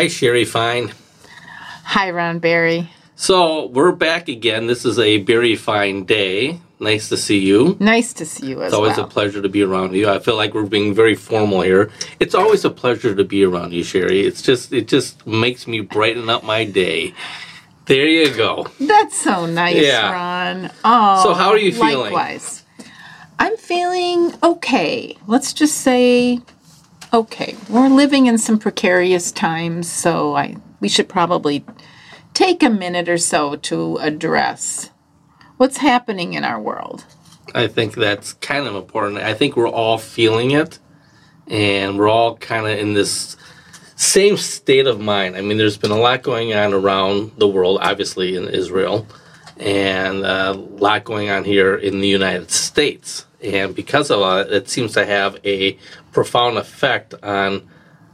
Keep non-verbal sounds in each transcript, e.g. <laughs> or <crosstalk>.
Hi, Sherry Fine. Hi, Ron Barry. So we're back again. This is a very fine day. Nice to see you. Nice to see you as well. It's always well. a pleasure to be around you. I feel like we're being very formal here. It's always a pleasure to be around you, Sherry. It's just it just makes me brighten up my day. There you go. That's so nice, Yeah. Ron. Oh, So how are you oh, feeling? Likewise. I'm feeling okay. Let's just say okay. We're living in some precarious times, so I we should probably take a minute or so to address what's happening in our world. I think that's kind of important. I think we're all feeling it, and we're all kind of in this same state of mind. I mean, there's been a lot going on around the world, obviously in Israel, and a lot going on here in the United States. And because of that, it seems to have a profound effect on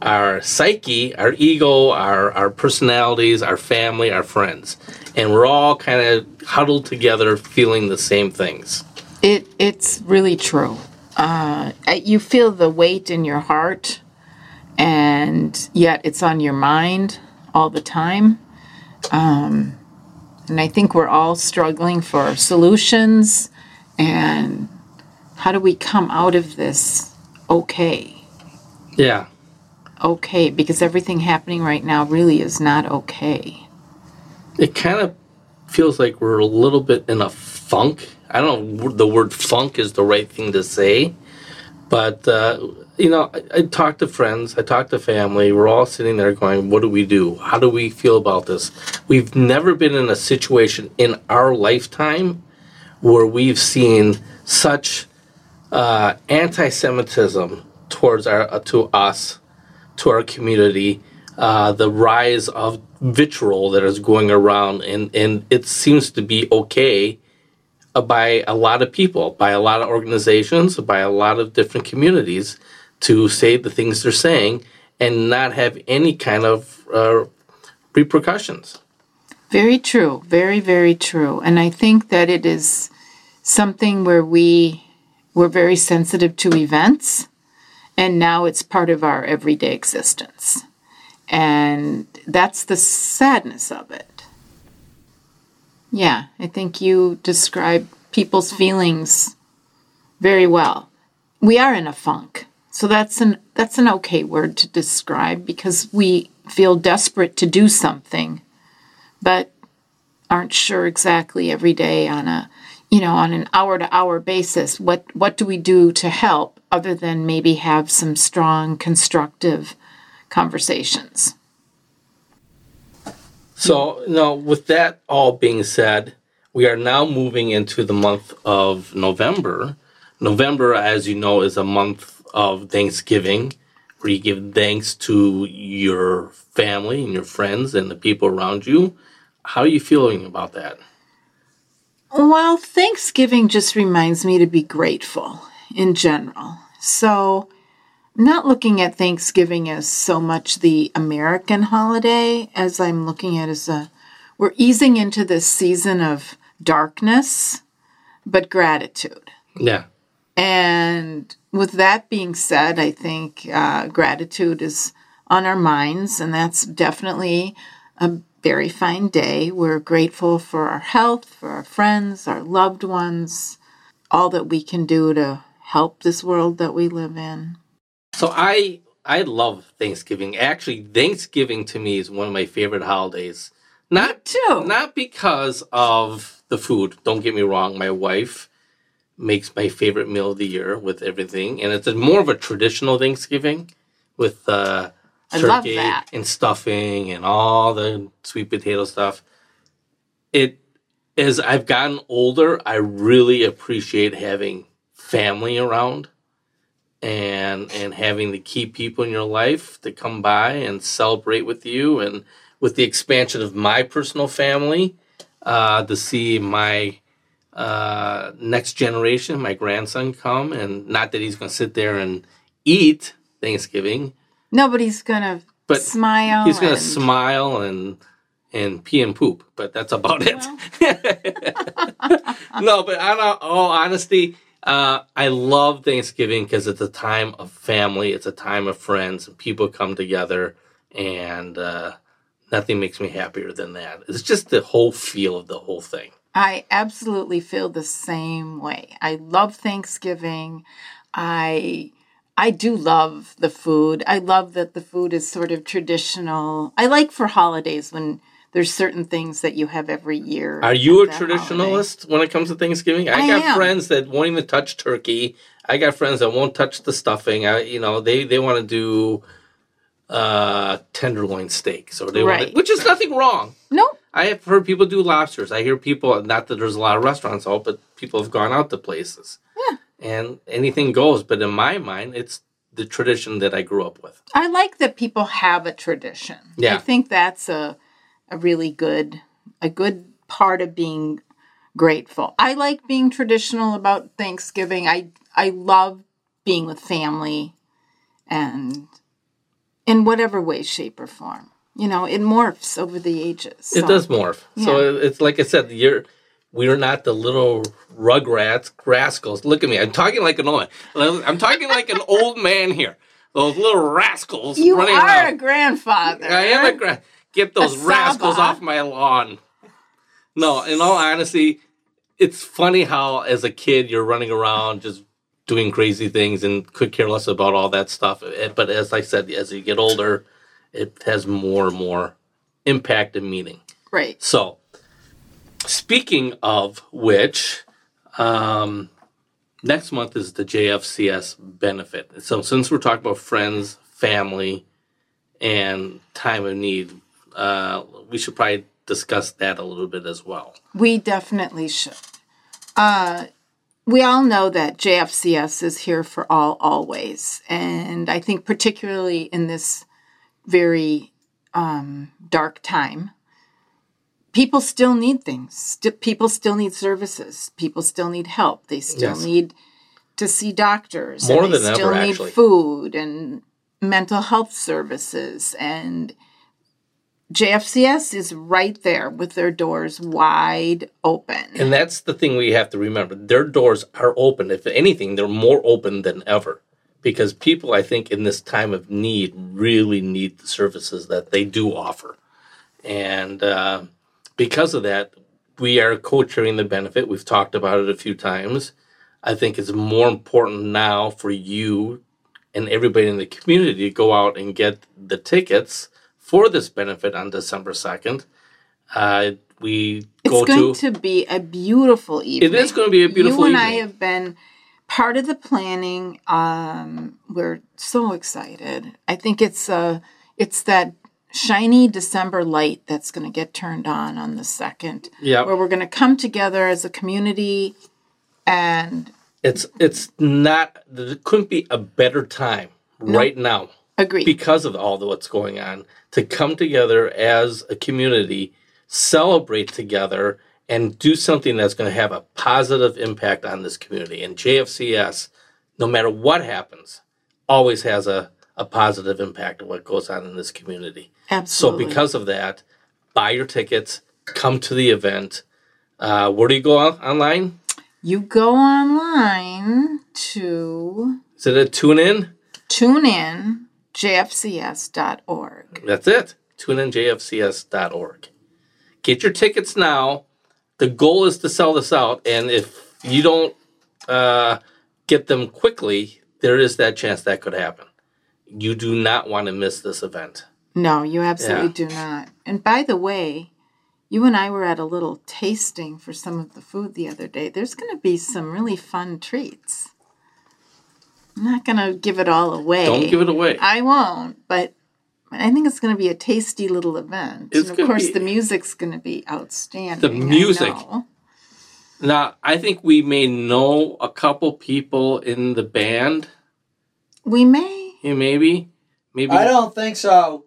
our psyche, our ego, our, our personalities, our family, our friends. And we're all kind of huddled together feeling the same things. It it's really true. Uh, you feel the weight in your heart, and yet it's on your mind all the time. Um, and I think we're all struggling for solutions and how do we come out of this okay? Yeah. Okay, because everything happening right now really is not okay. It kind of feels like we're a little bit in a funk. I don't know if the word funk is the right thing to say, but uh, you know, I, I talk to friends, I talk to family. We're all sitting there going, "What do we do? How do we feel about this?" We've never been in a situation in our lifetime where we've seen such uh, anti-Semitism towards our uh, to us, to our community, uh, the rise of vitriol that is going around, and and it seems to be okay uh, by a lot of people, by a lot of organizations, by a lot of different communities to say the things they're saying and not have any kind of uh, repercussions. Very true. Very, very true. And I think that it is something where we we're very sensitive to events and now it's part of our everyday existence. And that's the sadness of it. Yeah, I think you describe people's feelings very well. We are in a funk. So that's an that's an okay word to describe because we feel desperate to do something but aren't sure exactly every day on a you know on an hour to hour basis what what do we do to help other than maybe have some strong constructive conversations So, now with that all being said, we are now moving into the month of November. November, as you know, is a month of Thanksgiving where you give thanks to your family and your friends and the people around you. How are you feeling about that? Well thanksgiving just reminds me to be grateful in general so I'm not looking at thanksgiving as so much the american holiday as i'm looking at as a we're easing into this season of darkness but gratitude Yeah. And with that being said, I think uh, gratitude is on our minds, and that's definitely a very fine day. We're grateful for our health, for our friends, our loved ones, all that we can do to help this world that we live in. So I I love Thanksgiving. Actually, Thanksgiving to me is one of my favorite holidays. Not too. Not because of the food. Don't get me wrong. My wife makes my favorite meal of the year with everything, and it's a, more of a traditional Thanksgiving with uh, I turkey that. and stuffing and all the sweet potato stuff. It as I've gotten older, I really appreciate having family around and and having the key people in your life to come by and celebrate with you and with the expansion of my personal family uh, to see my uh, next generation my grandson come and not that he's going to sit there and eat thanksgiving Nobody's gonna But smile. he's going to and- smile and and pee and poop but that's about it <laughs> no, but on all honesty, uh, I love Thanksgiving because it's a time of family. It's a time of friends. And people come together and uh, nothing makes me happier than that. It's just the whole feel of the whole thing. I absolutely feel the same way. I love Thanksgiving. I I do love the food. I love that the food is sort of traditional. I like for holidays when there's certain things that you have every year. Are you a traditionalist when it comes to Thanksgiving? I, I got am. friends that won't even touch turkey. I got friends that won't touch the stuffing. I, you know, they they want to do uh tenderloin steaks or they want, to, which is nothing wrong. Nope. I have heard people do lobsters. I hear people, not that there's a lot of restaurants out, but people have gone out to places. Yeah. And anything goes. But in my mind, it's the tradition that I grew up with. I like that people have a tradition. Yeah. I think that's a a really good a good part of being grateful. I like being traditional about Thanksgiving. I I love being with family and in whatever way, shape, or form. You know, it morphs over the ages. It does morph. So it's like I said, you're we're not the little rugrats, rascals. Look at me. I'm talking like an old man. I'm talking like an old man here. Those little rascals You running are around. a grandfather. I am a gra- get those rascals off my lawn. No, in all honesty, it's funny how as a kid you're running around just doing crazy things and could care less about all that stuff. Eh, But as I said, as you get older, it has more and more impact and meaning. Right. So, speaking of which, um, next month is the JFCS benefit. So, since we're talking about friends, family, and time of need, uh, we should probably discuss that a little bit as well. We definitely should. Uh, we all know that JFCS is here for all, always. And I think, particularly in this very um, dark time, people still need things. St- people still need services. People still need help. They still Yes. need to see doctors. More and they than still ever, need actually. food and mental health services. And JFCS is right there with their doors wide open. And that's the thing we have to remember. Their doors are open. If anything, they're more open than ever. Because people, I think, in this time of need, really need the services that they do offer. And uh, because of that, we are co chairing the benefit. We've talked about it a few times. I think it's more important now for you and everybody in the community to go out and get the tickets for this benefit on December 2nd. Uh, we It's go going to. to be a beautiful evening. It is going to be a beautiful evening. You and I have been part of the planning. Um, we're so excited. I think it's uh, it's that shiny December light that's going to get turned on on the second, Yeah. where we're going to come together as a community and It's it's not there couldn't be a better time right now agree. because of all the what's going on to come together as a community, celebrate together, and do something that's going to have a positive impact on this community. And JFCS, no matter what happens, always has a, a positive impact of what goes on in this community. Absolutely. So because of that, buy your tickets, come to the event. Uh, where do you go on- online? you go online to Is it a tune in? tune in jfcs.org. That's it. TuneInJFCS.org. Get your tickets now. The goal is to sell this out, and if you don't uh, get them quickly, there is that chance that could happen. You do not want to miss this event. No, you absolutely do not. And by the way, you and I were at a little tasting for some of the food the other day. There's going to be some really fun treats. I'm not going to give it all away. Don't give it away. I won't, but I think it's going to be a tasty little event. It's and of course, be- the music's going to be outstanding. The I music. know. Now, I think we may know a couple people in the band. We may. Yeah, maybe, maybe, I don't think so.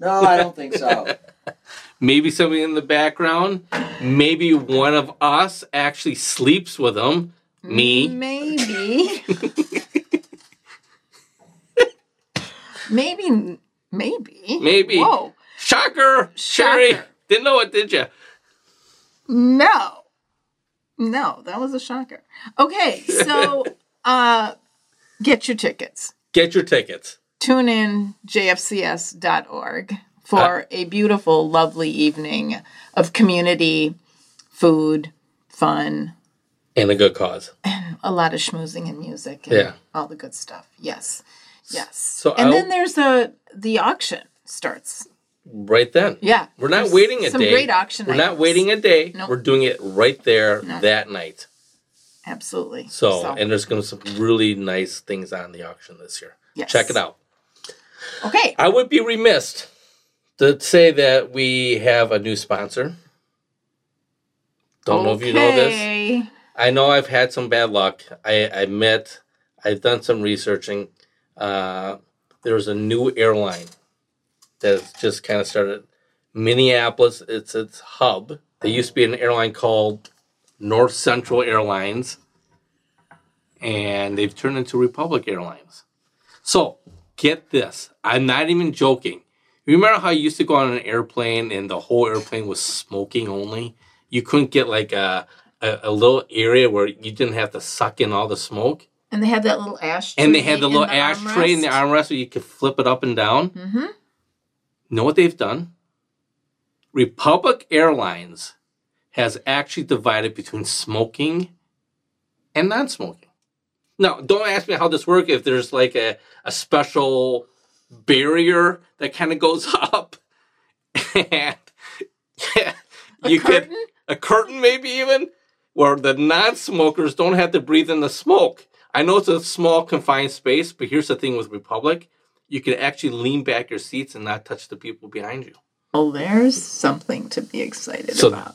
No, I don't think so. <laughs> maybe somebody in the background. Maybe one of us actually sleeps with them. Me. Maybe. <laughs> maybe. Maybe. Maybe. Whoa. Shocker! Sherry! Shocker. Didn't know it, did you? No. No, that was a shocker. Okay, so <laughs> uh get your tickets. Get your tickets. tune in jfcs.org for uh, a beautiful, lovely evening of community, food, fun, And a good cause. and a lot of schmoozing and music and Yeah. all the good stuff. Yes. Yes. So and I'll- then there's a the auction starts. Right then. Yeah. We're not There's waiting a some day. great auction We're not waiting a day. Nope. We're doing it right there No. that night. Absolutely. So, and there's going to be some really nice things on the auction this year. Yes. Check it out. okay. I would be remiss to say that we have a new sponsor. Don't know if you know this. I know I've had some bad luck. I, I admit I've done some researching. Uh, there's a new airline that's just kind of started. Minneapolis, it's its hub. There used to be an airline called North Central Airlines, and they've turned into Republic Airlines. So get this. I'm not even joking. Remember how you used to go on an airplane and the whole airplane was smoking only? You couldn't get like a, a, a little area where you didn't have to suck in all the smoke. And they had that little ashtray. And they had the little ashtray in the armrest where you could flip it up and down. Mm-hmm. know what they've done? Republic Airlines has actually divided between smoking and non smoking. Now, don't ask me how this works, if there's like a, a special barrier that kind of goes <laughs> up. and <laughs> A you could curtain? a curtain maybe even where the non-smokers don't have to breathe in the smoke. I know it's a small confined space, but here's the thing with Republic, you can actually lean back your seats and not touch the people behind you. Well, there's something to be excited So- about.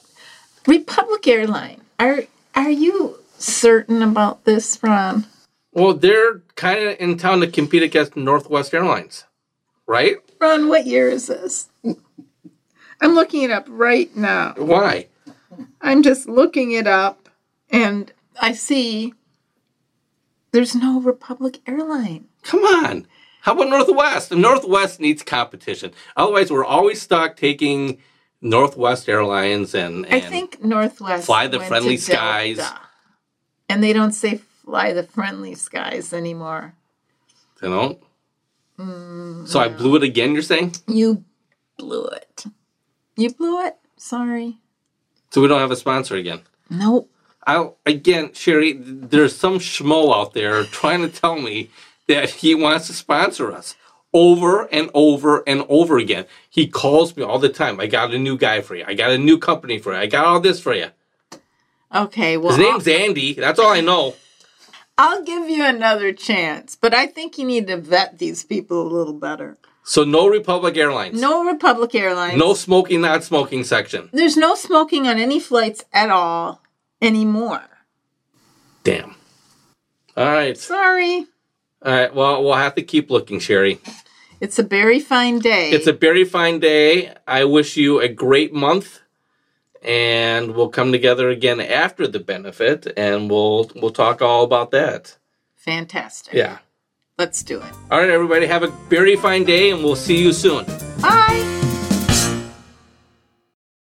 Republic Airline. Are are you certain about this, Ron? Well, they're kind of in town to compete against Northwest Airlines, right? Ron, what year is this? I'm looking it up right now. Why? I'm just looking it up and I see there's no Republic Airline. Come on. How about Northwest? The Northwest needs competition. Otherwise, we're always stuck taking Northwest Airlines and, and I think Northwest Fly the Friendly to Delta. Skies. And they don't say fly the friendly skies anymore. you know. Mm, so I blew it again. You're saying? You blew it. You blew it? Sorry. So we don't have a sponsor again. Nope. I again, Sherry. There's some schmo out there trying to tell me that he wants to sponsor us over and over and over again. He calls me all the time. I got a new guy for you. I got a new company for you. I got all this for you. Okay, well, His name's Andy. That's all I know. I'll, I'll give you another chance, but I think you need to vet these people a little better. So no Republic Airlines. No Republic Airlines. No smoking, not smoking section. There's no smoking on any flights at all anymore. Damn. All right. Sorry. All right. Well, we'll have to keep looking, Sherry. It's a very fine day. It's a very fine day. I wish you a great month, and we'll come together again after the benefit, and we'll we'll talk all about that. fantastic. Yeah. Let's do it. All right, everybody. Have a very fine day, and we'll see you soon. Bye.